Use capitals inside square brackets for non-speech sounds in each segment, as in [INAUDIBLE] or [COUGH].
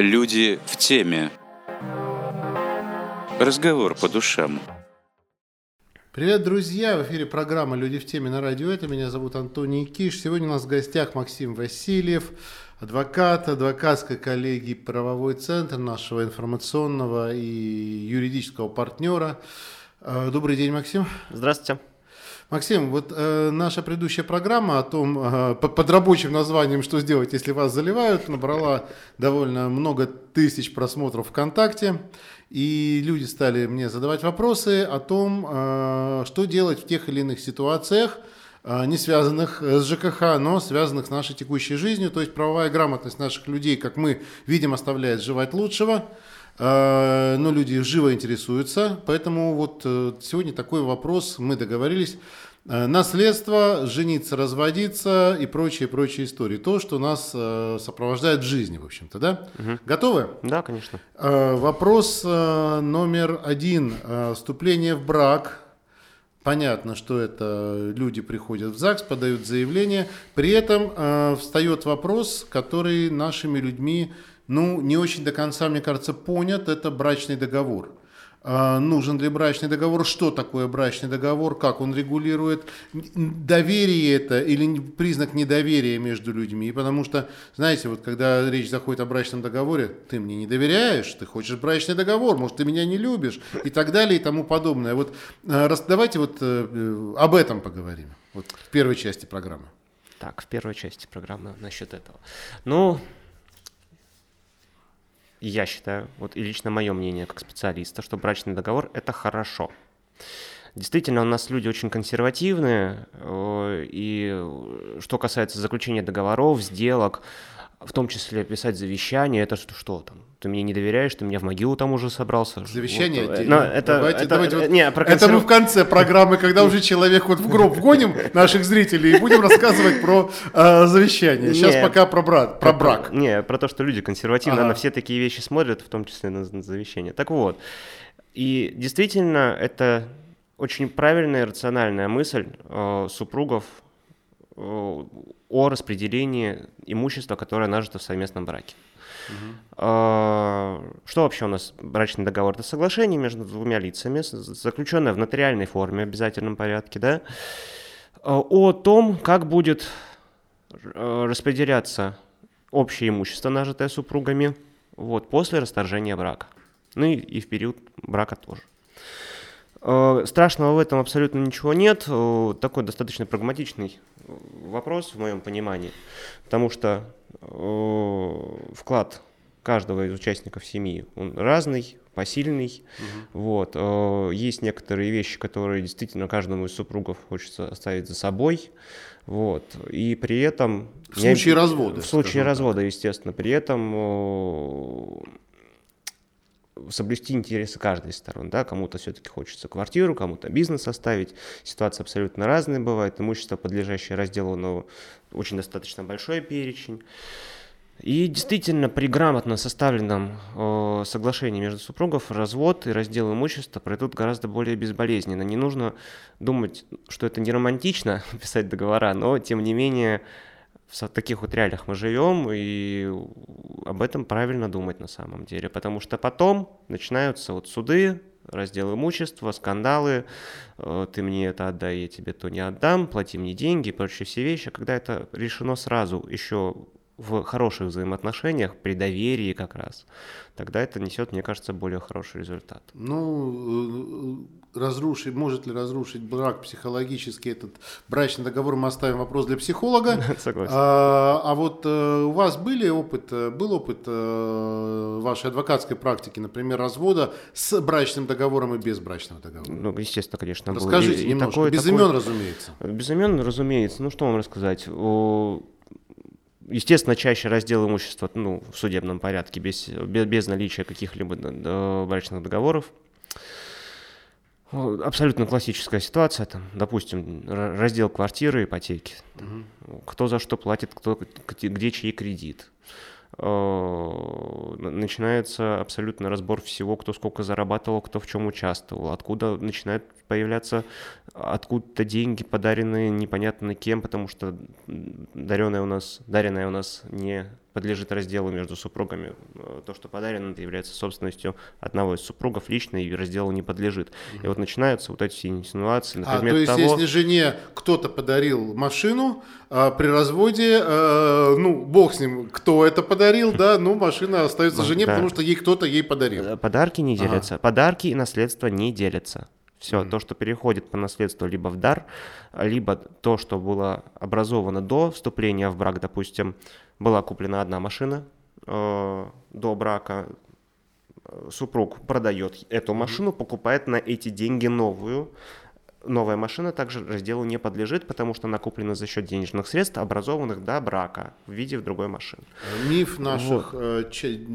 Люди в теме. Разговор по душам. Привет, друзья! В эфире программа «Люди в теме» на радио «Это». Меня зовут Антоний Киш. Сегодня у нас в гостях Максим Васильев, адвокат, адвокатской коллегии «Правовой центр» нашего информационного и юридического партнера. Э, добрый день, Максим. Здравствуйте. Максим, вот э, наша предыдущая программа о том, э, под, под рабочим названием «Что сделать, если вас заливают», набрала довольно много тысяч просмотров ВКонтакте, и люди стали мне задавать вопросы о том, э, что делать в тех или иных ситуациях, э, не связанных с ЖКХ, но связанных с нашей текущей жизнью, то есть правовая грамотность наших людей, как мы видим, оставляет желать лучшего – Э, но люди живо интересуются, поэтому вот э, сегодня такой вопрос, мы договорились, э, наследство, жениться, разводиться и прочие-прочие истории. То, что нас сопровождает в жизни, в общем-то, да? Угу. Готовы? Да, конечно. Вопрос номер один. Вступление в брак. Понятно, что это люди приходят в ЗАГС, подают заявление. При этом встает вопрос, который нашими людьми ну, не очень до конца, мне кажется, понят, это брачный договор. А, нужен ли брачный договор, что такое брачный договор, как он регулирует, доверие это или признак недоверия между людьми, потому что, знаете, вот когда речь заходит о брачном договоре, ты мне не доверяешь, ты хочешь брачный договор, может, ты меня не любишь и так далее и тому подобное. Вот а, давайте вот э, об этом поговорим, вот в первой части программы. Так, в первой части программы насчет этого. Ну, я считаю, вот и лично мое мнение как специалиста, что брачный договор – это хорошо. Действительно, у нас люди очень консервативные, э, и что касается заключения договоров, сделок, в том числе писать завещание, это что, что там? Ты мне не доверяешь, ты меня в могилу там уже собрался. Завещание вот, Но это, давайте, это, давайте это, вот, не, про консерв... это мы в конце программы, когда уже человек вот в гроб вгоним [LAUGHS] наших зрителей и будем рассказывать про э, завещание. Сейчас не, пока про, брат, про, про брак. Не, про то, что люди консервативно ага. на все такие вещи смотрят, в том числе на, на завещание. Так вот, и действительно, это очень правильная и рациональная мысль э, супругов э, о распределении имущества, которое нажито в совместном браке. Угу. Что вообще у нас брачный договор? Это соглашение между двумя лицами, заключенное в нотариальной форме, в обязательном порядке, да, а, о том, как будет а, распределяться общее имущество, нажитое супругами, вот, после расторжения брака. Ну и, и в период брака тоже. Э, страшного в этом абсолютно ничего нет. Э, такой достаточно прагматичный вопрос в моем понимании, потому что э, вклад каждого из участников семьи он разный, посильный. Угу. Вот. Есть некоторые вещи, которые действительно каждому из супругов хочется оставить за собой. Вот. И при этом... В случае я, развода. В случае развода, так. естественно. При этом соблюсти интересы каждой из сторон. Да? Кому-то все-таки хочется квартиру, кому-то бизнес оставить. Ситуация абсолютно разная бывает. Имущество, подлежащее разделу, но очень достаточно большой перечень. И действительно, при грамотно составленном э, соглашении между супругов развод и раздел имущества пройдут гораздо более безболезненно. Не нужно думать, что это не романтично [LAUGHS] писать договора, но тем не менее в таких вот реалиях мы живем, и об этом правильно думать на самом деле, потому что потом начинаются вот суды, раздел имущества, скандалы, э, ты мне это отдай, я тебе то не отдам, плати мне деньги и прочие все вещи. Когда это решено сразу, еще в хороших взаимоотношениях, при доверии как раз, тогда это несет, мне кажется, более хороший результат. Ну, э, разрушить, может ли разрушить брак психологически этот брачный договор, мы оставим вопрос для психолога. [LAUGHS] Согласен. А, а вот э, у вас были опыт, был опыт э, вашей адвокатской практики, например, развода с брачным договором и без брачного договора? Ну, естественно, конечно. Расскажите был. немножко, такой, без такой, имен, разумеется. Без имен, разумеется. Ну, что вам рассказать? Естественно, чаще раздел имущества ну, в судебном порядке, без, без, без наличия каких-либо брачных договоров. Абсолютно классическая ситуация, там, допустим, раздел квартиры, ипотеки. Угу. Кто за что платит, кто, где чей кредит. Э, начинается абсолютно разбор всего, кто сколько зарабатывал, кто в чем участвовал, откуда начинают появляться откуда-то деньги, подаренные непонятно кем, потому что даренное у нас, даренное у нас не подлежит разделу между супругами. Э, то, что подарено, это является собственностью одного из супругов лично и разделу не подлежит. И вот начинаются вот эти все инсинуации на а, то есть, того... если жене кто-то подарил машину, а при разводе, э, ну, бог с ним, кто это подарил, да, ну, машина остается жене, да. потому что ей кто-то ей подарил. Э, подарки не делятся. Ага. Подарки и наследство не делятся. Все, mm-hmm. то, что переходит по наследству либо в дар, либо то, что было образовано до вступления в брак, допустим, была куплена одна машина э, до брака, супруг продает эту машину, покупает на эти деньги новую, новая машина также разделу не подлежит, потому что она куплена за счет денежных средств, образованных до брака в виде в другой машины. Миф наших, вот. Э,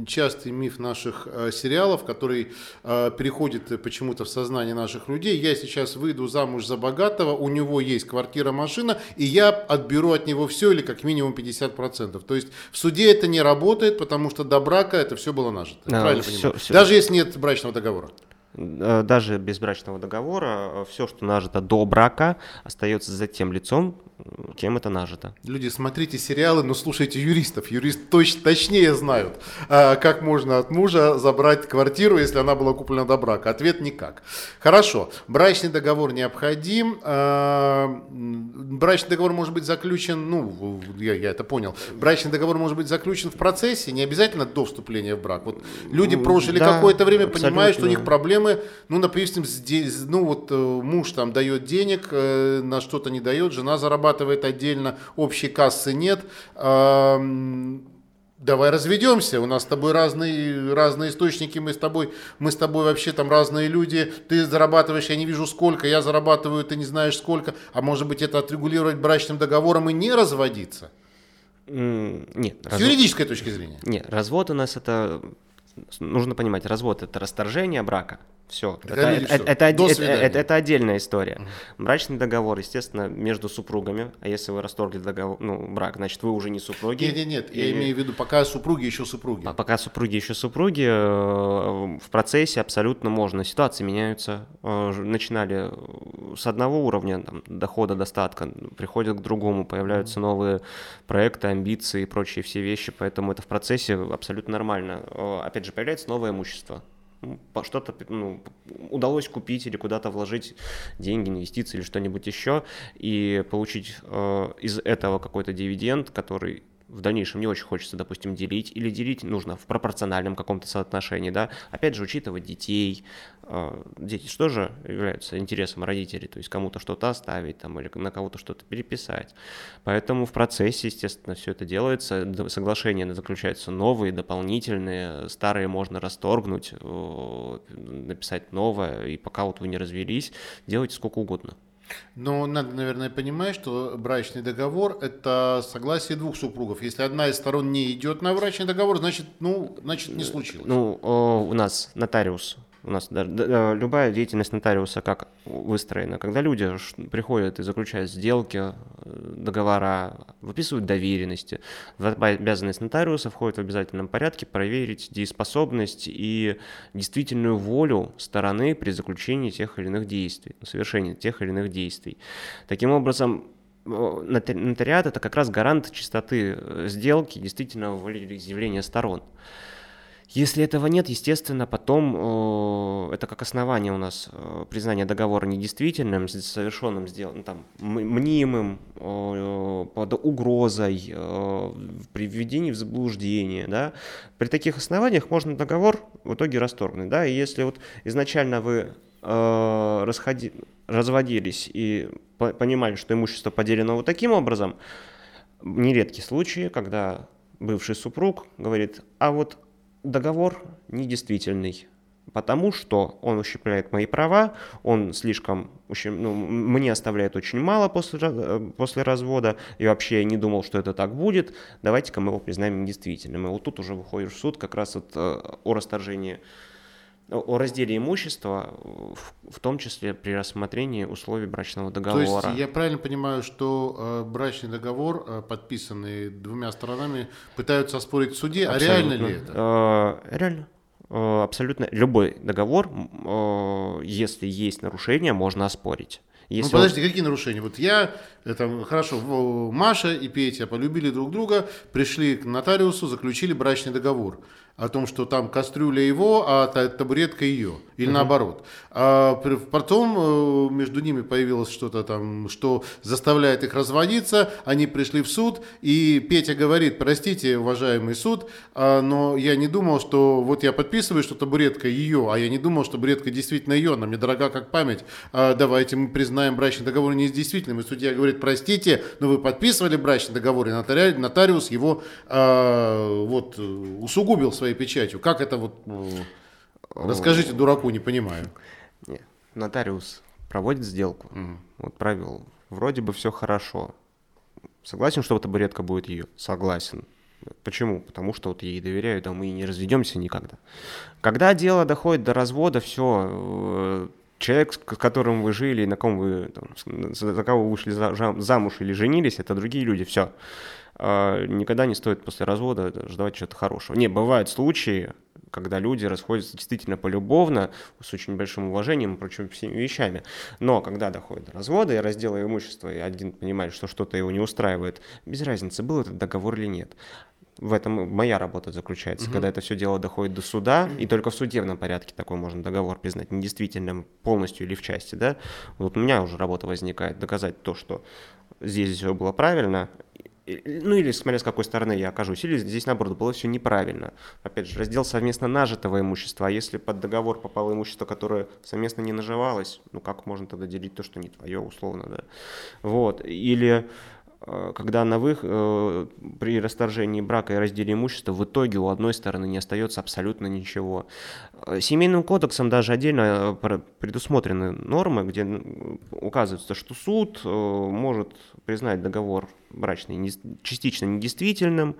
частый миф наших э, сериалов, который э, переходит почему-то в сознание наших людей. Я сейчас выйду замуж за богатого, у него есть квартира, машина, и я отберу от него все или как минимум 50%. То есть в суде это не работает, потому что до брака это все было нажито. А, Правильно все, понимаю? Все. Даже если нет брачного договора. Э, даже без брачного договора, э, все, что нажито до брака, остается за тем лицом, кем это нажито. Люди, смотрите сериалы, но слушайте юристов. Юрист точ, точнее знают, а, как можно от мужа забрать квартиру, если она была куплена до брака. Ответ никак. Хорошо. Брачный договор необходим. А, брачный договор может быть заключен, ну, я, я это понял. Брачный договор может быть заключен в процессе, не обязательно до вступления в брак. Вот люди прожили да, какое-то время, абсолютно. понимают, что у них проблемы, ну, здесь, ну, вот э, муж там дает денег, э, на что-то не дает, жена зарабатывает зарабатывает отдельно, общей кассы нет. Давай разведемся, у нас с тобой разные, разные источники, мы с тобой, мы с тобой вообще там разные люди, ты зарабатываешь, я не вижу сколько, я зарабатываю, ты не знаешь сколько, а может быть это отрегулировать брачным договором и не разводиться? Нет. С развод... юридической точки зрения? Нет, развод у нас это, нужно понимать, развод это расторжение брака, все. Это, это, это, это, это, это отдельная история. Угу. Брачный договор, естественно, между супругами. А если вы расторгли договор, ну, брак, значит, вы уже не супруги. Нет, нет, нет. И... Я имею в виду, пока супруги еще супруги. А пока супруги еще супруги, э, в процессе абсолютно можно. Ситуации меняются. Э, начинали с одного уровня там, дохода, достатка, приходят к другому, появляются новые проекты, амбиции и прочие все вещи. Поэтому это в процессе абсолютно нормально. Э, опять же, появляется новое имущество что-то ну, удалось купить или куда-то вложить деньги, инвестиции или что-нибудь еще, и получить э, из этого какой-то дивиденд, который в дальнейшем не очень хочется, допустим, делить, или делить нужно в пропорциональном каком-то соотношении, да, опять же, учитывать детей, а, дети что же являются интересом родителей, то есть кому-то что-то оставить там, или на кого-то что-то переписать. Поэтому в процессе, естественно, все это делается, соглашения заключаются новые, дополнительные, старые можно расторгнуть, написать новое, и пока вот вы не развелись, делайте сколько угодно. Но надо, наверное, понимать, что брачный договор – это согласие двух супругов. Если одна из сторон не идет на брачный договор, значит, ну, значит не случилось. Ну, у нас нотариус у нас да, да, любая деятельность нотариуса как выстроена. Когда люди приходят и заключают сделки, э, договора, выписывают доверенности, в обязанность нотариуса входит в обязательном порядке проверить дееспособность и действительную волю стороны при заключении тех или иных действий, совершении тех или иных действий. Таким образом, нотариат – это как раз гарант чистоты э, сделки, действительно волеизъявления сторон. Если этого нет, естественно, потом э, это как основание у нас э, признание договора недействительным, совершенным, сделанным там, мнимым, э, под угрозой, э, при введении в заблуждение. Да? При таких основаниях можно договор в итоге расторгнуть. Да? И если вот изначально вы расходи, разводились и по понимали, что имущество поделено вот таким образом, нередки случаи, когда бывший супруг говорит, а вот договор недействительный, потому что он ущемляет мои права, он слишком, ущем... ну, мне оставляет очень мало после, э, после развода, и вообще я не думал, что это так будет, давайте-ка мы его признаем недействительным. И вот тут уже выходишь в суд как раз вот, э, о расторжении о разделе имущества, в том числе при рассмотрении условий брачного договора. То есть я правильно понимаю, что э, брачный договор, э, подписанный двумя сторонами, пытаются оспорить в суде, Абсолютно. а реально ли это? Э, реально. Э, абсолютно любой договор, э, если есть нарушение, можно оспорить. Если ну подожди, он... какие нарушения? Вот я, это, хорошо, Маша и Петя полюбили друг друга, пришли к нотариусу, заключили брачный договор о том, что там кастрюля его, а табуретка ее, или угу. наоборот. А потом э, между ними появилось что-то там, что заставляет их разводиться, они пришли в суд, и Петя говорит, простите, уважаемый суд, а, но я не думал, что вот я подписываю, что табуретка ее, а я не думал, что табуретка действительно ее, она мне дорога как память, а давайте мы признаем брачный договор недействительным. И судья говорит, простите, но вы подписывали брачный договор, и нотариус его а, вот усугубил своей печатью. Как это вот... Расскажите дураку, не понимаю. Нет. Нотариус проводит сделку. Угу. Вот провел. Вроде бы все хорошо. Согласен, что табуретка будет ее? Согласен. Почему? Потому что вот ей доверяю, да мы и не разведемся никогда. Когда дело доходит до развода, все, э, человек, с которым вы жили, на ком вы, там, за кого вы вышли замуж или женились, это другие люди, все. А, никогда не стоит после развода ждать чего-то хорошего. Не, бывают случаи, когда люди расходятся действительно полюбовно, с очень большим уважением и прочими всеми вещами. Но когда доходит до развода и раздела имущества, и один понимает, что что-то его не устраивает, без разницы, был этот договор или нет. В этом моя работа заключается, угу. когда это все дело доходит до суда, и только в судебном порядке такой можно договор признать недействительным полностью или в части, да. Вот у меня уже работа возникает доказать то, что здесь все было правильно, ну или смотря с какой стороны я окажусь, или здесь наоборот было все неправильно. Опять же, раздел совместно нажитого имущества, а если под договор попало имущество, которое совместно не наживалось, ну как можно тогда делить то, что не твое, условно, да. Вот, или когда на вы, э, при расторжении брака и разделе имущества в итоге у одной стороны не остается абсолютно ничего. Э, семейным кодексом даже отдельно предусмотрены нормы, где указывается, что суд может признать договор брачный частично недействительным,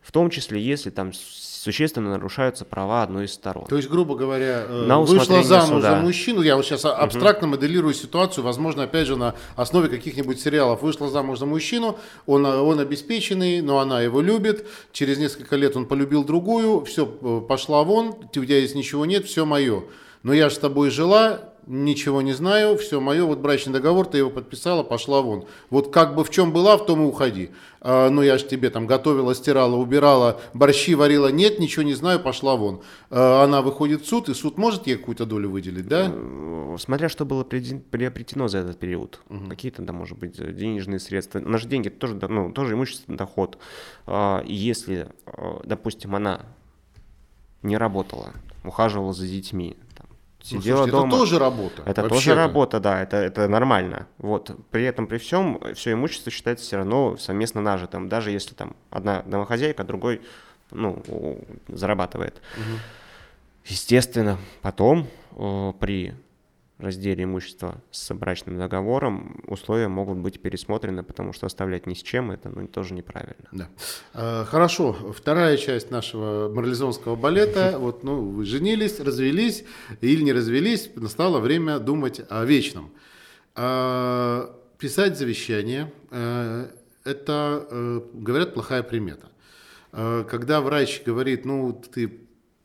в том числе, если там существенно нарушаются права одной из сторон. То есть, грубо говоря, э, на вышла замуж за мужчину, я вот сейчас угу. абстрактно моделирую ситуацию, возможно, опять же, на основе каких-нибудь сериалов. Вышла замуж за мужчину, он, он обеспеченный, но она его любит, через несколько лет он полюбил другую, все, э, пошла вон, у тебя здесь ничего нет, все мое. Но я же с тобой жила, ничего не знаю, все мое, вот брачный договор, ты его подписала, пошла вон. Вот как бы в чем была, в том и уходи. А, ну, я же тебе там готовила, стирала, убирала, борщи варила, нет, ничего не знаю, пошла вон. А, она выходит в суд, и суд может ей какую-то долю выделить, да? Э, смотря что было приобретено за этот период. Угу. Какие-то, да, может быть, денежные средства. Наши деньги тоже, ну, тоже имущественный доход. А, если, допустим, она не работала, ухаживала за детьми, сидела ну, слушайте, дома. Это тоже работа. Это тоже работа, да, это, это нормально. Вот. При этом, при всем, все имущество считается все равно совместно нажитым, даже если там одна домохозяйка, другой ну, зарабатывает. Угу. Естественно, потом при разделе имущества с брачным договором условия могут быть пересмотрены, потому что оставлять ни с чем это ну, тоже неправильно. Да. А, хорошо, вторая часть нашего морализонского балета. [LAUGHS] Вот, ну, вы женились, развелись или не развелись, настало время думать о вечном. А, писать завещание а, – это, э, говорят, плохая примета. Когда врач говорит, ну, ты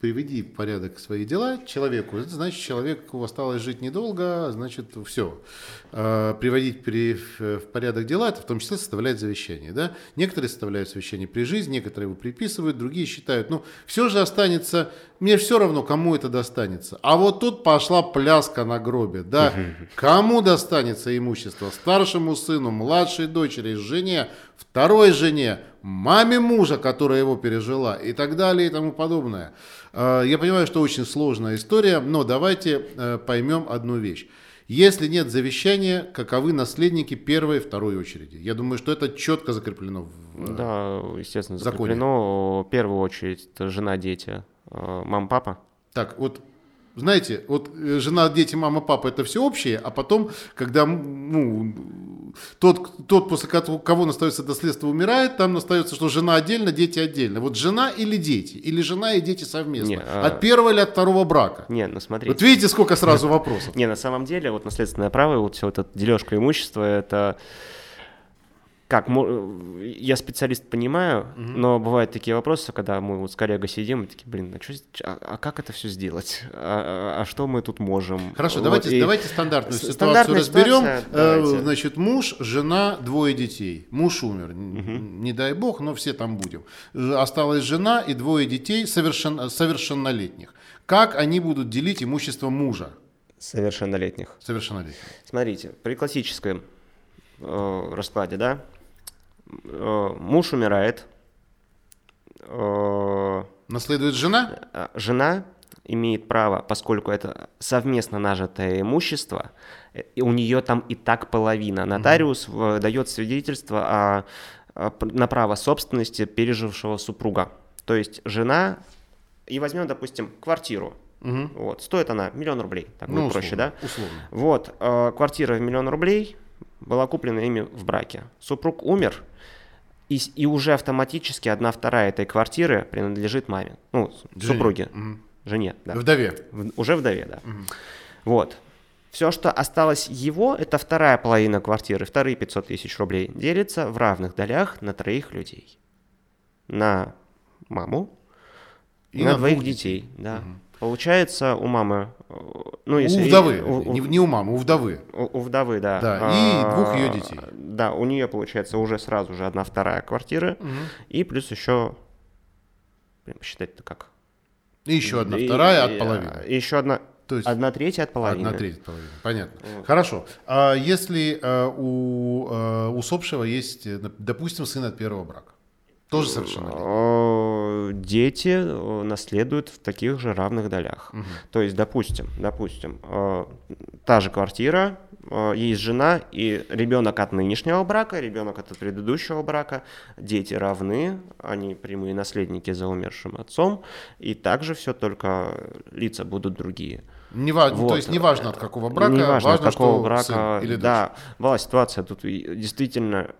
приведи в порядок свои дела человеку, это значит, человеку осталось жить недолго, значит, все. А, приводить в порядок дела, это в том числе составлять завещание. Да? Некоторые составляют завещание при жизни, некоторые его приписывают, другие считают, ну, все же останется, мне все равно, кому это достанется. А вот тут пошла пляска на гробе, да, кому достанется имущество? Старшему сыну, младшей дочери, жене, второй жене, маме мужа, которая его пережила и так далее и тому подобное. А, я понимаю, что очень сложная история, но давайте э, поймем одну вещь. Если нет завещания, каковы наследники первой и второй очереди? Я думаю, что это четко закреплено в э, Да, естественно, законе. закреплено. В первую очередь это жена, дети, э, мама, папа. Так, вот знаете, вот э, жена, дети, мама, папа это все общее, а потом, когда ну, тот, тот, после кого настается наследство, умирает, там остается, что жена отдельно, дети отдельно. Вот жена или дети? Или жена и дети совместно? Не, а... От первого или от второго брака? Нет, ну смотрите. Вот видите, сколько сразу вопросов? Не, на самом деле, вот наследственное право, вот все эта дележка имущества, это как, я специалист понимаю, угу. но бывают такие вопросы, когда мы вот с коллегой сидим и такие, блин, а, что, а, а как это все сделать? А, а, а что мы тут можем? Хорошо, вот, давайте, и... давайте стандартную ситуацию разберем. Ситуация, э, Значит, муж, жена, двое детей. Муж умер, угу. не дай бог, но все там будем. Осталась жена и двое детей совершен, совершеннолетних. Как они будут делить имущество мужа? Совершеннолетних. Совершеннолетних. Смотрите, при классическом э, раскладе, да, Э, муж умирает. Э, Наследует жена? Э, жена имеет право, поскольку это совместно нажитое имущество, и у нее там и так половина. Нотариус угу. дает свидетельство о, на право собственности пережившего супруга. То есть жена, и возьмем, допустим, квартиру. Угу. Вот, стоит она миллион рублей, так ну, будет условно, проще, да? Условно. Вот, э, квартира в миллион рублей была куплена ими в браке. Супруг умер, и, и уже автоматически одна вторая этой квартиры принадлежит маме, ну, жене. супруге, угу. жене, да. Вдове. В, уже вдове, да. Угу. Вот. Все, что осталось его, это вторая половина квартиры, вторые 500 тысяч рублей, делится в равных долях на троих людей. На маму и, на, на двоих детей. детей да. Угу. Получается, у мамы... Э, ну, если, у вдовы, у, не, не у мамы, у вдовы. У, у вдовы, да. Да, и а, двух ее детей. Да, у нее, получается, уже сразу же одна вторая квартира, угу. и плюс еще... Блин, посчитать-то как? И еще одна и, вторая и, от половины. И еще одна... То есть одна третья от половины. Одна третья от половины, понятно. Вот. Хорошо. А если а, у а, усопшего есть, допустим, сын от первого брака? Тоже совершенно э, Дети э, наследуют в таких же равных долях. Угу. То есть, допустим, допустим, э, та же квартира, есть жена и ребенок от нынешнего брака, ребенок от предыдущего брака, дети равны, они прямые наследники за умершим отцом, и также все только лица будут другие. Не важно, вот. То есть неважно от какого брака, не важно, от какого брака, или да, была ситуация тут действительно,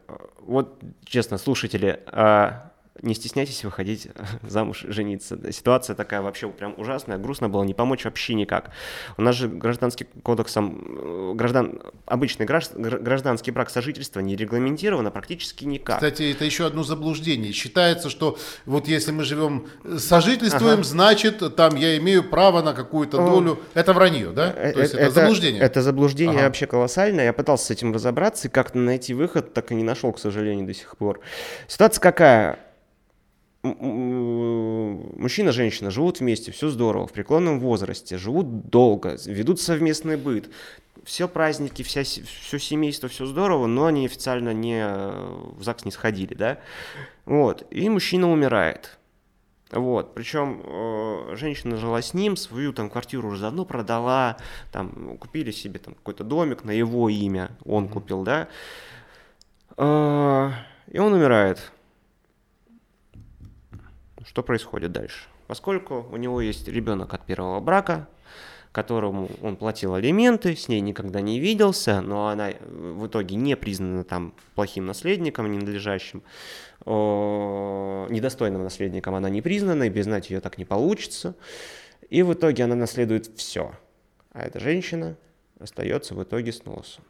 вот честно, слушатели, а, не стесняйтесь выходить [LAUGHS] замуж, жениться. Ситуация такая вообще прям ужасная, грустно было, не помочь вообще никак. У нас же гражданским кодексом, э, граждан, обычный гражданский брак сожительства не регламентировано практически никак. Кстати, это еще одно заблуждение. Считается, что вот если мы живем, э, сожительствуем, ага. значит, там я имею право на какую-то долю. Это вранье, да? Э, То есть это, это заблуждение? Это заблуждение ага. вообще колоссальное. Я пытался с этим разобраться и как-то найти выход, так и не нашел, к сожалению, до сих пор. Ситуация какая? Мужчина, женщина живут вместе, все здорово, в преклонном возрасте, живут долго, ведут совместный быт. Все праздники, вся, все семейство, все здорово, но они официально не в ЗАГС не сходили, да? Вот, и мужчина умирает. Вот, причем э, женщина жила с ним, свою там квартиру уже давно продала, там купили себе там какой-то домик на его имя, он купил, да, э, и он умирает. Что происходит дальше? Поскольку у него есть ребенок от первого брака, которому он платил алименты, с ней никогда не виделся, но она в итоге не признана там плохим наследником, ненадлежащим, недостойным наследником она не признана, и знать ее так не получится. И в итоге она наследует все. А эта женщина остается в итоге с носом.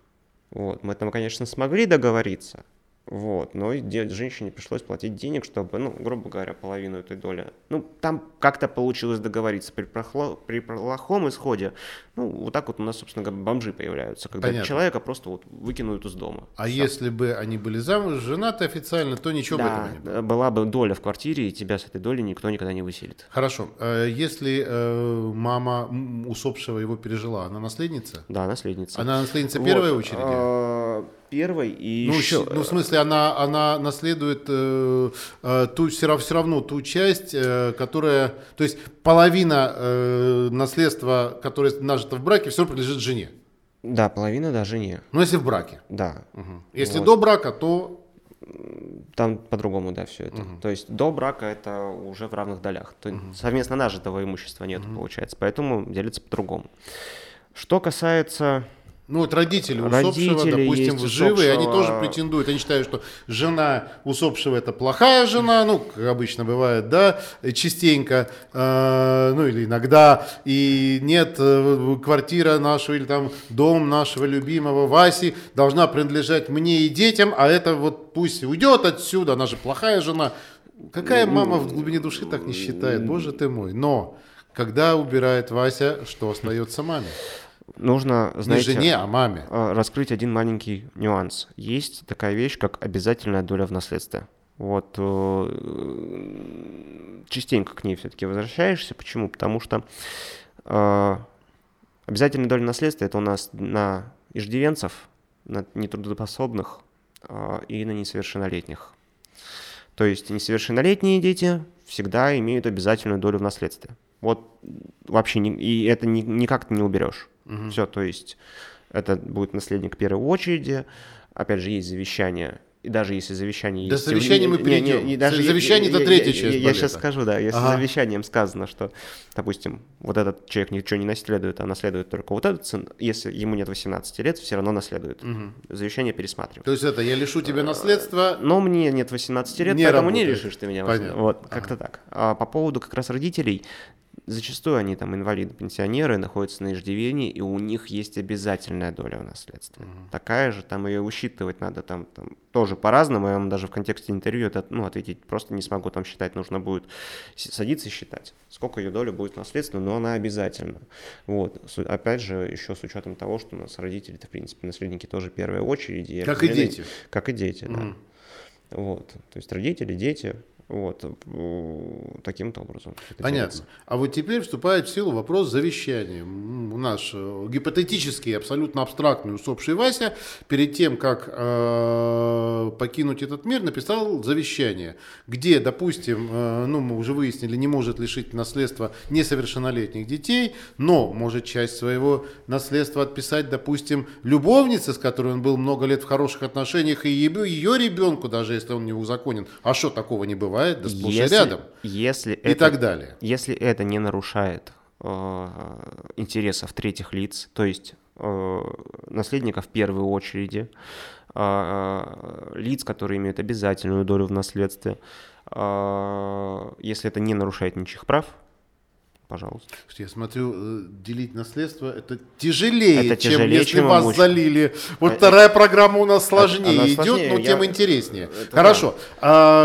Вот. Мы там, конечно, смогли договориться, вот, но женщине пришлось платить денег, чтобы, ну, грубо говоря, половину этой доли. Ну, там как-то получилось договориться при, прохло, при плохом исходе. Ну, вот так вот у нас, собственно говоря, бомжи появляются, когда Понятно. человека просто вот выкинут из дома. А Все. если бы они были замуж, женаты официально, то ничего да, бы этого не было? была бы доля в квартире, и тебя с этой долей никто никогда не выселит. Хорошо. Э, если э, мама усопшего его пережила, она наследница? Да, наследница. Она наследница первой вот. очереди? Первой и ну, еще... Ну, в смысле, она, она наследует э, э, ту, все, все равно ту часть, э, которая... То есть половина э, наследства, которое нажито в браке, все принадлежит жене. Да, половина, да, жене. Ну, если в браке. Да. Угу. Если вот. до брака, то... Там по-другому, да, все это. Угу. То есть до брака это уже в равных долях. То угу. совместно нажитого имущества нет, угу. получается. Поэтому делится по-другому. Что касается Ну вот родители усопшего, Родители допустим, есть живые, они усопшего. тоже претендуют. Они считают, что жена усопшего это плохая жена, ну, как обычно бывает, да, частенько, э, ну или иногда, и нет, э, квартира нашего или там дом нашего любимого Васи должна принадлежать мне и детям, а это вот пусть уйдет отсюда, она же плохая жена. Какая мама в глубине души так не считает, боже ты мой. Но когда убирает Вася, что остается маме? Нужно, Не знаете, жене, а маме. а, раскрыть один маленький нюанс. Есть такая вещь, как обязательная доля в наследстве. Вот э, частенько к ней все-таки возвращаешься. Почему? Потому что э, обязательная доля наследства это у нас на иждивенцев, на нетрудоспособных э, и на несовершеннолетних. То есть несовершеннолетние дети всегда имеют обязательную долю в наследстве. Вот вообще ни- и это ни- никак ты не уберешь. Все, то есть это будет наследник в первой очереди. Опять же, есть завещание. И даже если завещание До есть... завещания мы не- не- не- перейдем. не, даже Завещание я- это я- третья я- часть Я, сейчас балета. скажу, да. Если Ага. завещанием сказано, что, допустим, вот этот человек ничего не наследует, а наследует только вот этот сын, если ему нет 18 лет, все равно наследует. Завещание пересматривают. То есть это я лишу тебя наследства. Но мне нет 18 лет, Не поэтому не работает. лишишь ты меня. Понятно. 18. Вот, как-то так. А по поводу как раз родителей, зачастую они там инвалиды, пенсионеры, находятся на иждивении, и у них есть обязательная доля в наследстве. Такая же, там ее высчитывать надо там, там тоже по-разному, я вам даже в контексте интервью это, ну, ответить просто не смогу, там считать нужно будет садиться и считать, сколько ее доля будет в наследстве, но она обязательна. Вот. Опять же, еще с учетом того, что у нас родители, в принципе, наследники тоже первой очереди. Как и дети. Как и дети, да. Вот. То есть родители, дети, вот, таким-то образом. Понятно. А вот теперь вступает в силу вопрос завещания. Нас э, гипотетический, абсолютно абстрактный усопший Вася перед тем, как э, покинуть этот мир, написал завещание, где, допустим, э, ну мы уже выяснили, не может лишить наследства несовершеннолетних детей, но может часть своего наследства отписать, допустим, любовнице, с которой он был много лет в хороших отношениях, и ее, ее ребенку, даже если он не узаконен. А что такого не бывает? Да сплошь Если- рядом. Если И это, так далее. Если это не нарушает интересов третьих лиц, то есть э, наследников в первой очереди, э, лиц, которые имеют обязательную долю в наследстве, э, если это не нарушает ничьих прав, пожалуйста. Я смотрю, э, делить наследство это тяжелее, Это чем тяжелее, если чем вас имущество. залили. Вот А- вторая программа у нас сложнее она идет, сложнее, но я- тем интереснее. Это Хорошо.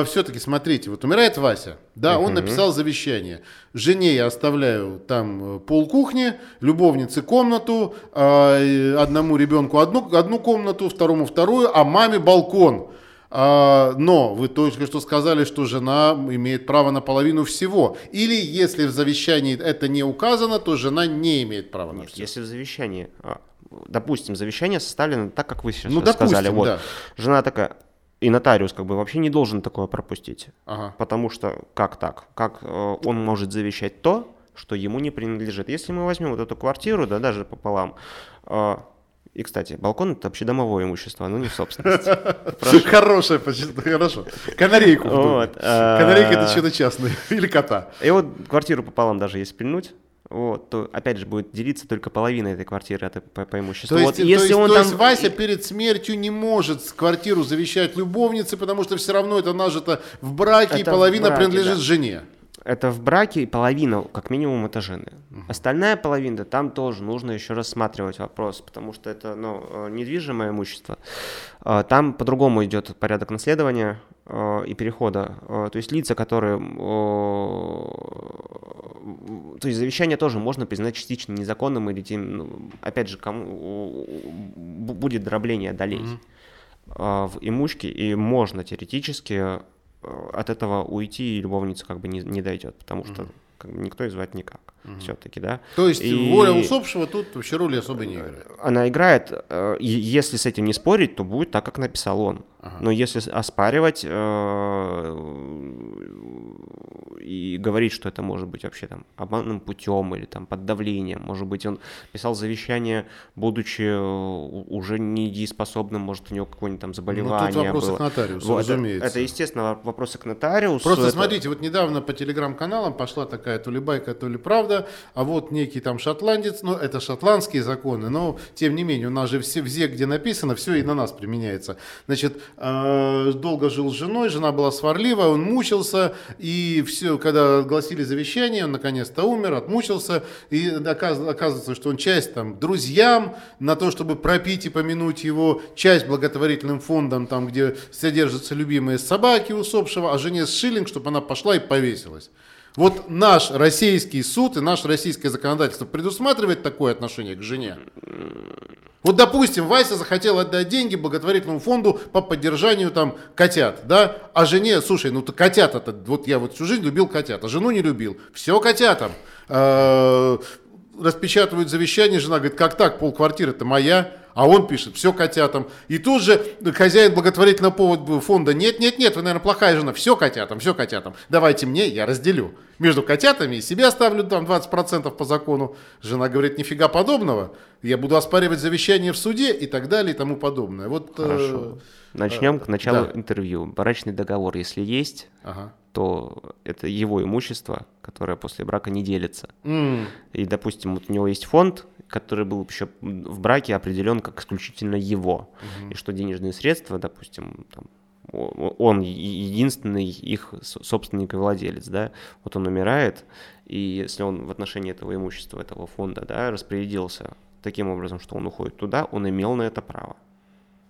все-таки смотрите, вот умирает Вася, да, он написал завещание. Жене я оставляю там э, пол кухни, любовнице комнату, а, одному ребенку одну, одну комнату, второму вторую, а маме балкон. А, но вы только что сказали, что жена имеет право на половину всего. Или если в завещании это не указано, то жена не имеет права на Нет, все. если в завещании, а, допустим, завещание составлено так, как вы сейчас Ну, сказали, допустим, вот, да. жена такая, и нотариус как бы вообще не должен такое пропустить. Ага. Потому что как так? Как э, он может завещать то, что ему не принадлежит? Если мы возьмем вот эту квартиру, да, даже пополам, э, и, кстати, балкон это общедомовое имущество, оно не собственность. [LAUGHS] Хорошая, почти- хорошо. Канарейку. в а- Канарейка это что-то частное. [LAUGHS] Или кота. И вот квартиру пополам даже если пильнуть, вот, то опять же будет делиться только половина этой квартиры от, по, по имуществу. То Вот есть, если то он то там... есть Вася перед смертью не может квартиру завещать любовнице, потому что все равно это нажито в браке, и Это в половина браке, принадлежит да. жене. Это в браке половина, как минимум, это жены. Остальная половина, там тоже нужно еще рассматривать вопрос, потому что это ну, э, недвижимое имущество. Э, Там по-другому идет порядок наследования э, и перехода. То есть лица, которые... То есть завещание тоже можно признать частично незаконным или тем, ну, опять же, кому бу- будет дробление долей э, в имущке, и можно теоретически от этого уйти, и любовница как бы не, не дойдет, потому что как бы, никто и звать никак все-таки, да. То есть И воля усопшего тут вообще роли особо не играет. Она играет, э, если с этим не спорить, то будет так, как написал он. Но если оспаривать э, и говорить, что это может быть вообще там обманным путем или там под давлением. Может быть, он писал завещание, будучи э, уже недееспособным, может, у него какое-нибудь там заболевание Ну, тут вопросы было. к нотариусу, Вот, разумеется. Это, это, естественно, вопросы к нотариусу. Просто это- смотрите, вот недавно по телеграм-каналам пошла такая то ли байка, то ли правда, а вот некий там шотландец, ну это шотландские законы, но тем не менее у нас же все, везде, где написано, все и на нас применяется. Значит, э, долго жил с женой, жена была сварлива, он мучился, и все, когда огласили завещание, он наконец-то умер, отмучился, и оказ- оказывается, что он часть там друзьям на то, чтобы пропить и помянуть его, часть благотворительным фондам, там, где содержатся любимые собаки усопшего, а жене шиллинг, чтобы она пошла и повесилась. Вот наш российский суд и наше российское законодательство предусматривает такое отношение к жене. Вот, допустим, Вася захотел отдать деньги благотворительному фонду по поддержанию там котят, да, а жене, слушай, ну ты котята-то, вот я вот всю жизнь любил котят, а жену не любил, все котятам. Э, Распечатывают завещание, жена говорит, как так, полквартиры-то моя, а он пишет, все котятам. И тут же хозяин благотворительного фонда, нет, нет, нет, вы, наверное, плохая жена, все котятам, все котятам, давайте мне, я разделю. Между котятами и себе оставлю там 20% по закону. Жена говорит, нифига подобного, я буду оспаривать завещание в суде и так далее и тому подобное. Вот, э, Хорошо. Начнем к началу да. интервью. Брачный договор, если есть, ага. То это его имущество, которое после брака не делится. М, И, допустим, вот у него есть фонд, который был еще в браке определен как исключительно его. И что денежные средства, допустим, там, он единственный их собственник и владелец, да, вот он умирает, и если он в отношении этого имущества, этого фонда, да, распорядился таким образом, что он уходит туда, он имел на это право.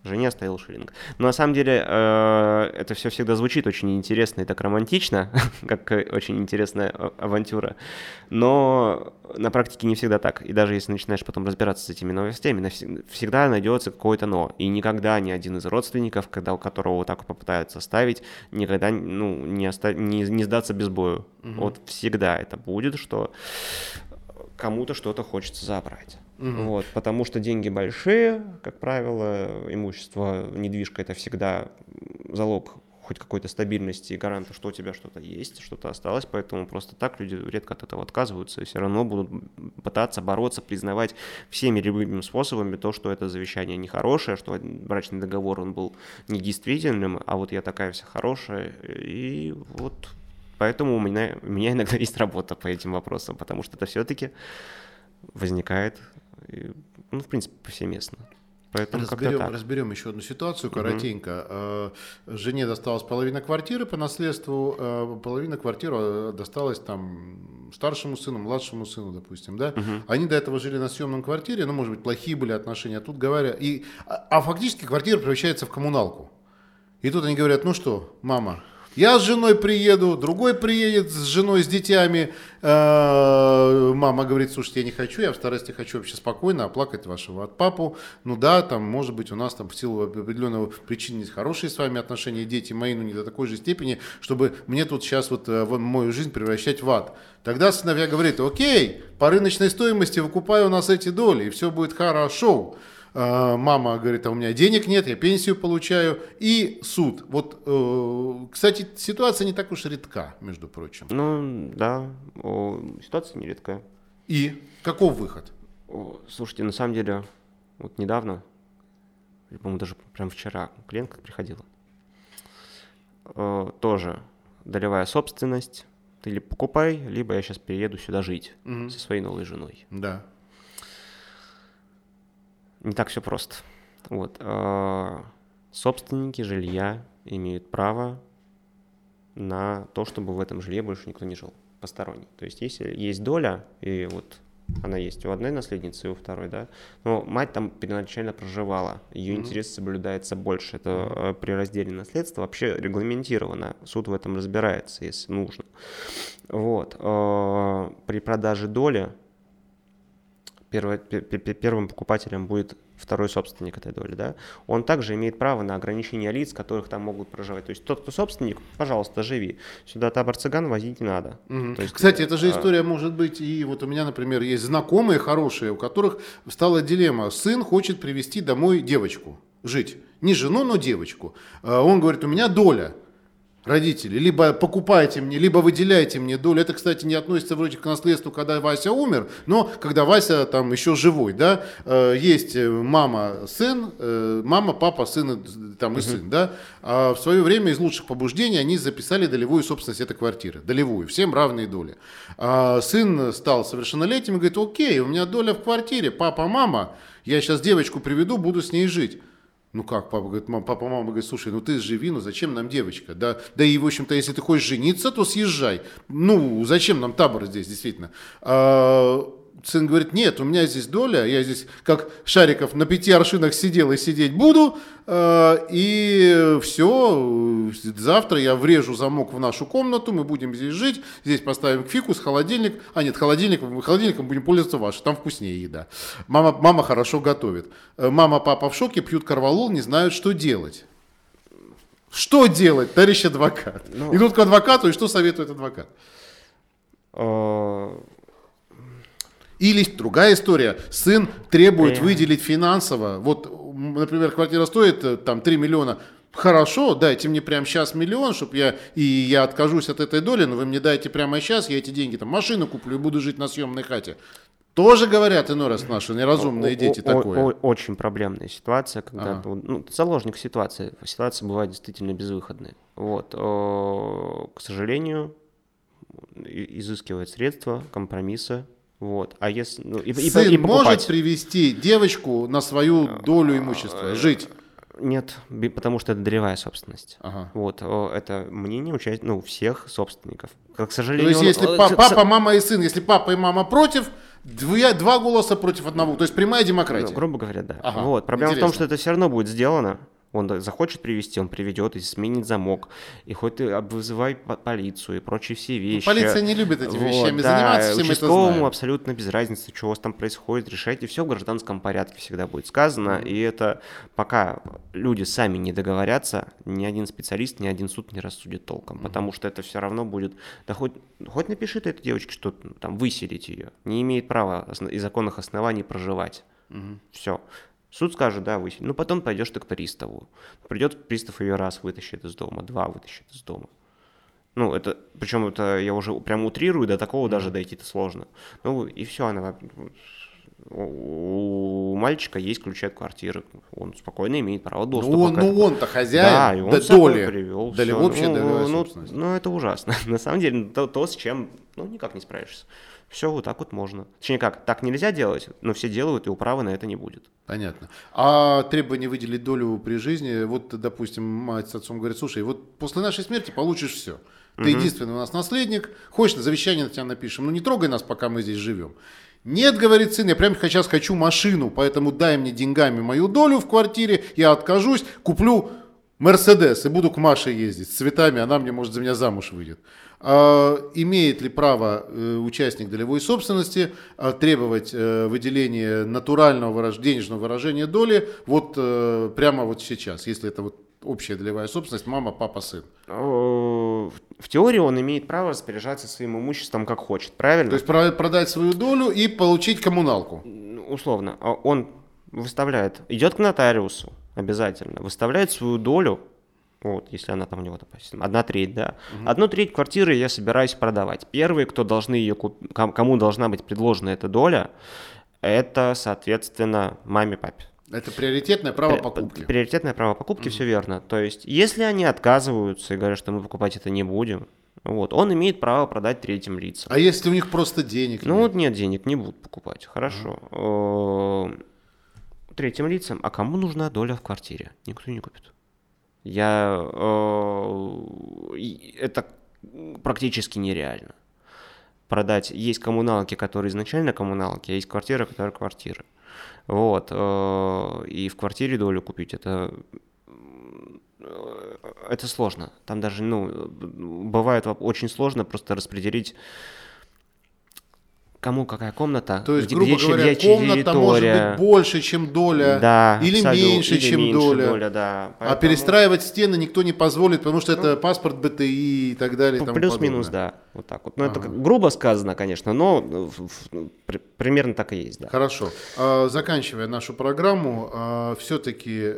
Жене оставил шиллинг. Но на самом деле э, это все всегда звучит очень интересно и так романтично, [LAUGHS] как очень интересная а- авантюра. Но на практике не всегда так. И даже если начинаешь потом разбираться с этими новостями, всегда найдется какое-то но. И никогда ни один из родственников, когда у которого вот так попытаются оставить, никогда ну, не, оста- не, не сдаться без бою. Вот всегда это будет, что кому-то что-то хочется забрать. Вот, потому что деньги большие, как правило, имущество, недвижка это всегда залог хоть какой-то стабильности и гаранта, что у тебя что-то есть, что-то осталось, поэтому просто так люди редко от этого отказываются и все равно будут пытаться бороться, признавать всеми любыми способами то, что это завещание нехорошее, что брачный договор он был недействительным, а вот я такая вся хорошая, и вот поэтому у меня, у меня иногда [LAUGHS] есть работа по этим вопросам, потому что это все-таки возникает, и, ну, в принципе, повсеместно. Поэтому Разберем, разберем еще одну ситуацию коротенько. Э, Жене досталась половина квартиры по наследству, э, половина квартиры э, досталась там старшему сыну, младшему сыну, допустим, да? Они до этого жили на съемном квартире, ну, может быть, плохие были отношения, а тут говоря, и, а, а фактически квартира превращается в коммуналку. И тут они говорят, ну что, мама, я с женой приеду, другой приедет с женой, с детьми. Э, Мама говорит, слушайте, я не хочу, я в старости хочу вообще спокойно оплакать вашего от папу. Ну да, там, может быть, у нас там в силу определенного причин есть хорошие с вами отношения, дети мои, но не до такой же степени, чтобы мне тут сейчас вот э, мою жизнь превращать в ад. Тогда сыновья говорит, окей, по рыночной стоимости выкупай у нас эти доли, и все будет хорошо. Э, Мама говорит, а у меня денег нет, я пенсию получаю. И суд. Вот, э, кстати, ситуация не так уж редка, между прочим. Ну, да, ситуация нередкая. И каков выход? Слушайте, на самом деле, вот недавно, по-моему, даже прям вчера клиентка приходила, Э, тоже долевая собственность, ты либо покупай, либо я сейчас перееду сюда жить со своей новой женой. Да. Не так все просто. Вот. э, Собственники жилья имеют право на то, чтобы в этом жилье больше никто не жил, посторонний. То есть если есть доля, и вот она есть у одной наследницы, и у второй, да, но мать там первоначально проживала, ее интерес соблюдается больше. Это э, при разделе наследства вообще регламентировано, суд в этом разбирается, если нужно. Вот. э, При продаже доли первое- пе- пе- пе- первым покупателем будет второй собственник этой доли, да, он также имеет право на ограничение лиц, которых там могут проживать. То есть тот, кто собственник, пожалуйста, живи. Сюда табор-цыган возить не надо. То есть, Кстати, эта же а, история может быть и вот у меня, например, есть знакомые хорошие, у которых стала дилемма. Сын хочет привести домой девочку жить. Не жену, но девочку. А Он говорит, у меня доля. Родители. Либо покупайте мне, либо выделяйте мне долю. Это, кстати, не относится вроде к наследству, когда Вася умер, но когда Вася там еще живой, да, э, есть мама, сын, э, мама, папа, сын там и сын, да. А в свое время из лучших побуждений они записали долевую собственность этой квартиры, долевую, всем равные доли. А сын стал совершеннолетним и говорит, окей, у меня доля в квартире, папа, мама, я сейчас девочку приведу, буду с ней жить. Ну как, папа говорит, мам, папа, мама говорит, слушай, ну ты живи, ну зачем нам девочка? Да, да и, в общем-то, если ты хочешь жениться, то съезжай. Ну, зачем нам табор здесь, действительно? А, сын говорит, нет, у меня здесь доля, я здесь как Шариков на пяти аршинах сидел и сидеть буду, э, и все, завтра я врежу замок в нашу комнату, мы будем здесь жить, здесь поставим фикус, холодильник, а нет, холодильник, мы холодильником будем пользоваться ваш, там вкуснее еда. Мама, мама хорошо готовит. Э, мама, папа в шоке, пьют карвалол, не знают, что делать. Что делать, товарищ адвокат? Ну, Идут к адвокату, и что советует адвокат? Э, или другая история. Сын требует э. выделить финансово. Вот, например, квартира стоит э, там 3 миллиона. Хорошо, дайте мне прямо сейчас миллион, чтобы я и я откажусь от этой доли, но вы мне дайте прямо сейчас, я эти деньги там машину куплю и буду жить на съемной хате. Тоже говорят иной раз наши неразумные дети такое. Очень проблемная ситуация, когда ага. ну, заложник ситуации. Ситуация бывает действительно безвыходная. Вот. К сожалению, изыскивает средства, компромиссы, вот. А если, ну, и, Сын и, и может привести девочку на свою долю имущества, жить? Нет, потому что это долевая собственность. Ага. Вот, это мнение участь... ну, всех собственников. К сожалению... То есть, если он... папа, папа, мама и сын, если папа и мама против, два, два голоса против одного. То есть прямая демократия. Ну, грубо говоря, да. Ага, вот. Проблема интересно. в том, что это все равно будет сделано. Он захочет привести, он приведет и сменит замок. И хоть ты вызывай полицию и прочие все ну, вещи. Ну, полиция не любит этими вот, вещами да, заниматься, всем участковому абсолютно без разницы, что у вас там происходит, решайте все в гражданском порядке всегда будет сказано. И это пока люди сами не договорятся, ни один специалист, ни один суд не рассудит толком. Mm-hmm. Потому что это все равно будет, да хоть, хоть напиши ты этой девочке, что там выселить ее. Не имеет права и законных оснований проживать. Угу. Все. Суд скажет, да, высель. Ну, потом пойдешь ты к приставу. Придет пристав ее раз вытащит из дома, два вытащит из дома. Ну, это, причем это я уже прям утрирую, до такого mm-hmm. даже дойти-то сложно. Ну, и все, она у мальчика есть ключи от квартиры, он спокойно имеет право ну, доступа. Ну, он, ну он-то хозяин, да, и он да, доли, привел, доли общая ну, долевая ну, собственность. Ну, это ужасно. [LAUGHS] На самом деле, то, то, с чем, ну, никак не справишься. Все вот так вот можно. Точнее как, так нельзя делать, но все делают, и управы на это не будет. Понятно. А требование выделить долю при жизни, вот, допустим, мать с отцом говорит, слушай, вот после нашей смерти получишь все. Ты угу. единственный у нас наследник, хочешь, завещание на тебя напишем, ну не трогай нас, пока мы здесь живем. Нет, говорит сын, я прямо сейчас хочу машину, поэтому дай мне деньгами мою долю в квартире, я откажусь, куплю Мерседес и буду к Маше ездить с цветами, она мне, может, за меня замуж выйдет. А, имеет ли право э, участник долевой собственности а, требовать э, выделения натурального денежного выражения доли вот э, прямо вот сейчас, если это вот общая долевая собственность, мама, папа, сын? В теории он имеет право распоряжаться своим имуществом как хочет, правильно? То есть продать свою долю и получить коммуналку? Условно. А он выставляет, идет к нотариусу обязательно, выставляет свою долю вот, если она там у него, допустим, одна треть, да. Угу. Одну треть квартиры я собираюсь продавать. Первые, кто должны ее купить, кому должна быть предложена эта доля, это, соответственно, маме, папе. Это приоритетное право покупки. Приоритетное право покупки, mm все верно. То есть, если они отказываются и говорят, что мы покупать это не будем, вот, он имеет право продать третьим лицам. А если у них просто денег ну, нет? Вот нет денег, не будут покупать. Хорошо. mm Третьим лицам, а кому нужна доля в квартире? Никто не купит. Я, э, это практически нереально. Продать, есть коммуналки, которые изначально коммуналки, а есть квартиры, которые квартиры. Вот, э, и в квартире долю купить, это э, это сложно. Там даже, ну, бывает очень сложно просто распределить кому какая комната, То есть, где, грубо где, говоря, где комната может быть больше, чем доля, да, или меньше, или чем меньше доля. доля да. А Поэтому перестраивать стены никто не позволит, потому что это паспорт БТИ и так далее. Плюс-минус, да, вот так вот. Ну, это как грубо сказано, конечно, но э, в- в- при- примерно так и есть, да. Хорошо. А, Заканчивая нашу программу, все-таки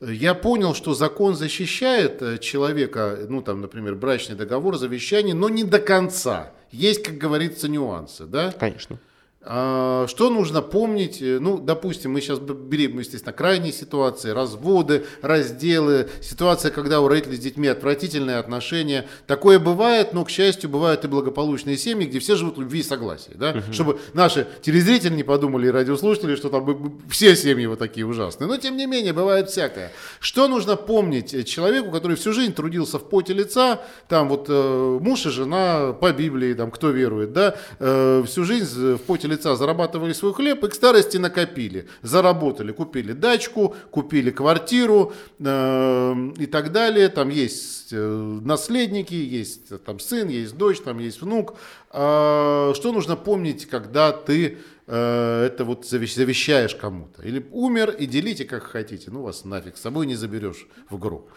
я понял, что закон защищает э, человека, ну там, например, брачный договор, завещание, но не до конца. Есть, как говорится, нюансы, да? Конечно. А, Что нужно помнить? Э, Ну, допустим, мы сейчас берем, естественно, крайние ситуации, разводы, разделы, ситуация, когда у родителей с детьми отвратительные отношения. Такое бывает, но, к счастью, бывают и благополучные семьи, где все живут в любви и согласии. Да? Чтобы наши телезрители не подумали и радиослушатели, что там все семьи вот такие ужасные. Но, тем не менее, бывает всякое. Что нужно помнить э, человеку, который всю жизнь трудился в поте лица, там вот э, муж и жена по Библии, там кто верует, да, э, всю жизнь в поте лица зарабатывали свой хлеб и к старости накопили, заработали, купили дачку, купили квартиру э, и так далее. Там есть э, наследники, есть э, там сын, есть дочь, там есть внук. А, что нужно помнить, когда ты э, это вот завещ- завещаешь кому-то? Или умер и делите как хотите, ну вас нафиг с собой не заберешь в гроб.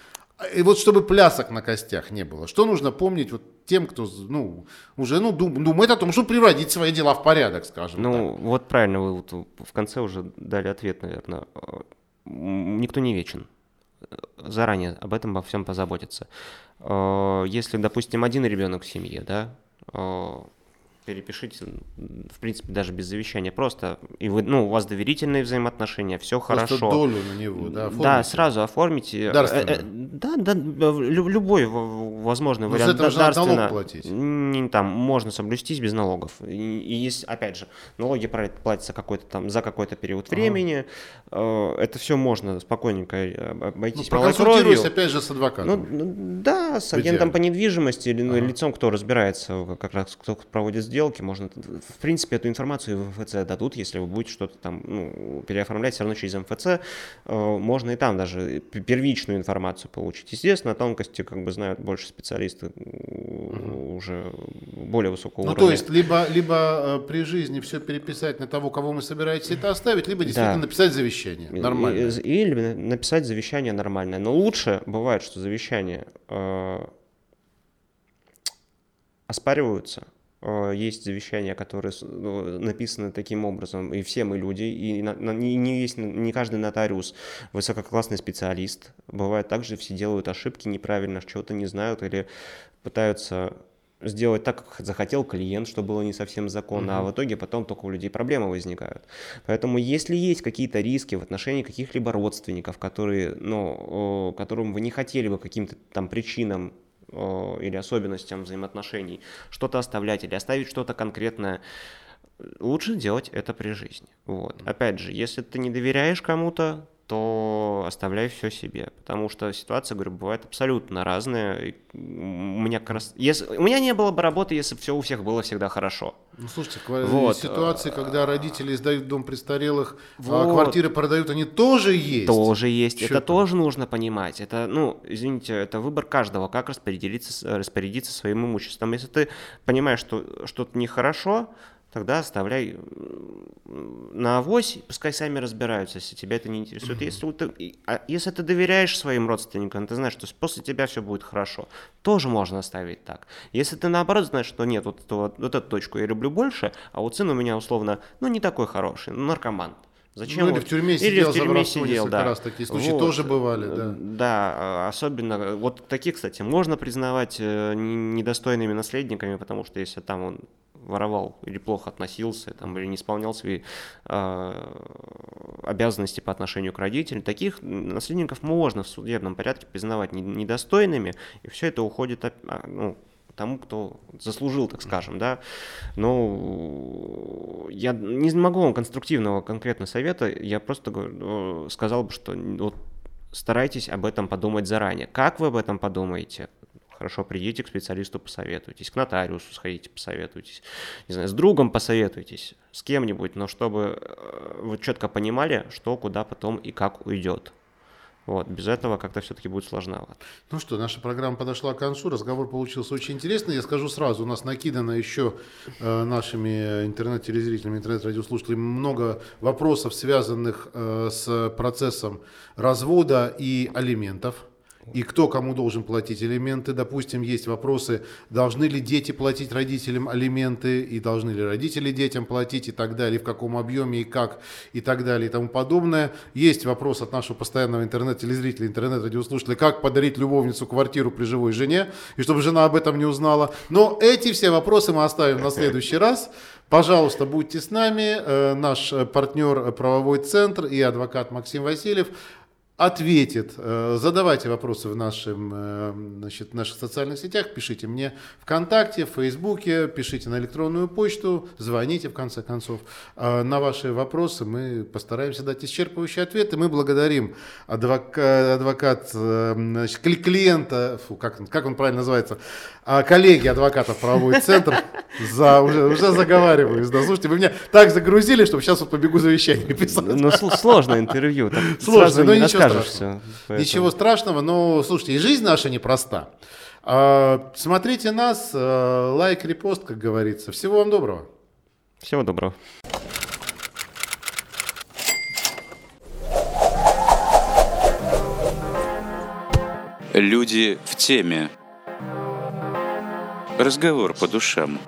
И вот чтобы плясок на костях не было, что нужно помнить вот тем, кто ну, уже ну, дум- думает о том, чтобы приводить свои дела в порядок, скажем Ну, так. вот правильно, вы вот в конце уже дали ответ, наверное. Никто не вечен. Заранее об этом во всем позаботиться. Э, Если, допустим, один ребенок в семье, да, э, перепишите, в принципе, даже без завещания, просто, и вы, ну, у вас доверительные взаимоотношения, все Просто хорошо. долю на него, да, Да, оформите. сразу оформите. Дарственно. Э, э, Да, да, лю- любой возможный Но с вариант этого же надо налог платить. Не, там можно соблюстись без налогов. И, и есть, опять же, налоги платятся какой-то там за какой-то период времени. Э, Это все можно спокойненько э, Ну, обойтись малой проконсультируйся опять же с адвокатом. Ну, ну, да, с агентом по недвижимости или ну, лицом, кто разбирается, как раз кто проводит сделки, можно, в принципе, эту информацию в МФЦ дадут, если вы будете что-то там ну, переоформлять все равно через МФЦ, э, можно и там даже первичную информацию получить. Естественно, тонкости как бы знают больше специалисты уже более высокого Ну, уровня. то есть, либо, либо э, при жизни все переписать на того, кого мы собираетесь это оставить, либо действительно Да. написать завещание. Нормально. Или на- написать завещание нормальное. Но лучше бывает, что завещания э, оспариваются. Э, Есть завещания, которые ну, написаны таким образом, и все мы люди, и не, есть не каждый нотариус высококлассный специалист. Бывает также все делают ошибки неправильно, чего-то не знают или пытаются сделать так, как захотел клиент, что было не совсем законно, а в итоге потом только у людей проблемы возникают. Поэтому если есть какие-то риски в отношении каких-либо родственников, которые, ну, которым вы не хотели бы каким-то там причинам или особенностям взаимоотношений что-то оставлять или оставить что-то конкретное, лучше делать это при жизни. Вот. Опять же, если ты не доверяешь кому-то, то оставляй все себе, потому что ситуация, говорю, бывает абсолютно разная. У меня как раз, если, у меня не было бы работы, если бы все у всех было всегда хорошо. Ну, слушайте, Вот. ситуации, когда родители сдают дом престарелых, а Вот. квартиры продают, они тоже есть. Тоже есть. Чё это там? тоже нужно понимать. Это, ну, извините, это выбор каждого, как распределиться, с- распорядиться своим имуществом. Если ты понимаешь, что что-то нехорошо, тогда оставляй на авось, пускай сами разбираются, если тебя это не интересует. Если, у ты, а если ты доверяешь своим родственникам, ты знаешь, что после тебя все будет хорошо, тоже можно оставить так. Если ты наоборот знаешь, что нет, вот, эту вот, вот эту точку я люблю больше, а вот сын у меня условно, ну, не такой хороший, ну, наркоман. Зачем? Ну, или вот- в тюрьме или сидел в за тюрьме сидел, да. раз такие случаи тоже бывали, да. Да, а, особенно, э, вот таких, кстати, можно признавать э, не- недостойными наследниками, потому что если там он воровал или плохо относился, там, или не исполнял свои э, обязанности по отношению к родителям, таких наследников можно в судебном порядке признавать не- недостойными, и все это уходит а, ну, тому, кто заслужил, так скажем, да. Но я не могу вам конструктивного конкретно совета, я просто говорю, э, сказал бы, что вот старайтесь об этом подумать заранее. Как вы об этом подумаете? Хорошо, придите к специалисту, посоветуйтесь, к нотариусу сходите, посоветуйтесь, не знаю, с другом посоветуйтесь, с кем-нибудь, но чтобы э, вы четко понимали, что куда потом и как уйдет. Вот, без этого как-то все-таки будет сложновато. Ну что, наша программа подошла к концу, разговор получился очень интересный. Я скажу сразу, у нас накидано еще э, нашими интернет-телезрителями, интернет-радиослушателями много вопросов, связанных э, с процессом развода и алиментов и кто кому должен платить алименты. Допустим, есть вопросы, должны ли дети платить родителям алименты, и должны ли родители детям платить, и так далее, в каком объеме, и как, и так далее, и тому подобное. Есть вопрос от нашего постоянного интернет-телезрителя, интернет-радиослушателя, как подарить любовницу квартиру при живой жене, и чтобы жена об этом не узнала. Но эти все вопросы мы оставим на следующий раз. Пожалуйста, будьте с нами. Э, наш партнер правовой центр и адвокат Максим Васильев ответит. Э, задавайте вопросы в, нашем, э, значит, в наших социальных сетях, пишите мне ВКонтакте, в Фейсбуке, пишите на электронную почту, звоните в конце концов. Э, на ваши вопросы мы постараемся дать исчерпывающие ответы. Мы благодарим адвокат, адвокат значит, клиента, фу, как, как он правильно называется, а, коллеги адвокатов правовой центр за уже, уже заговариваюсь. Да, слушайте, вы меня так загрузили, что сейчас вот побегу завещание писать. Ну, сложное интервью. Сложно, но ничего Поэтому... Ничего страшного, но слушайте, и жизнь наша непроста. А, смотрите нас, а, лайк, репост, как говорится. Всего вам доброго. Всего доброго. Люди в теме. Разговор по душам.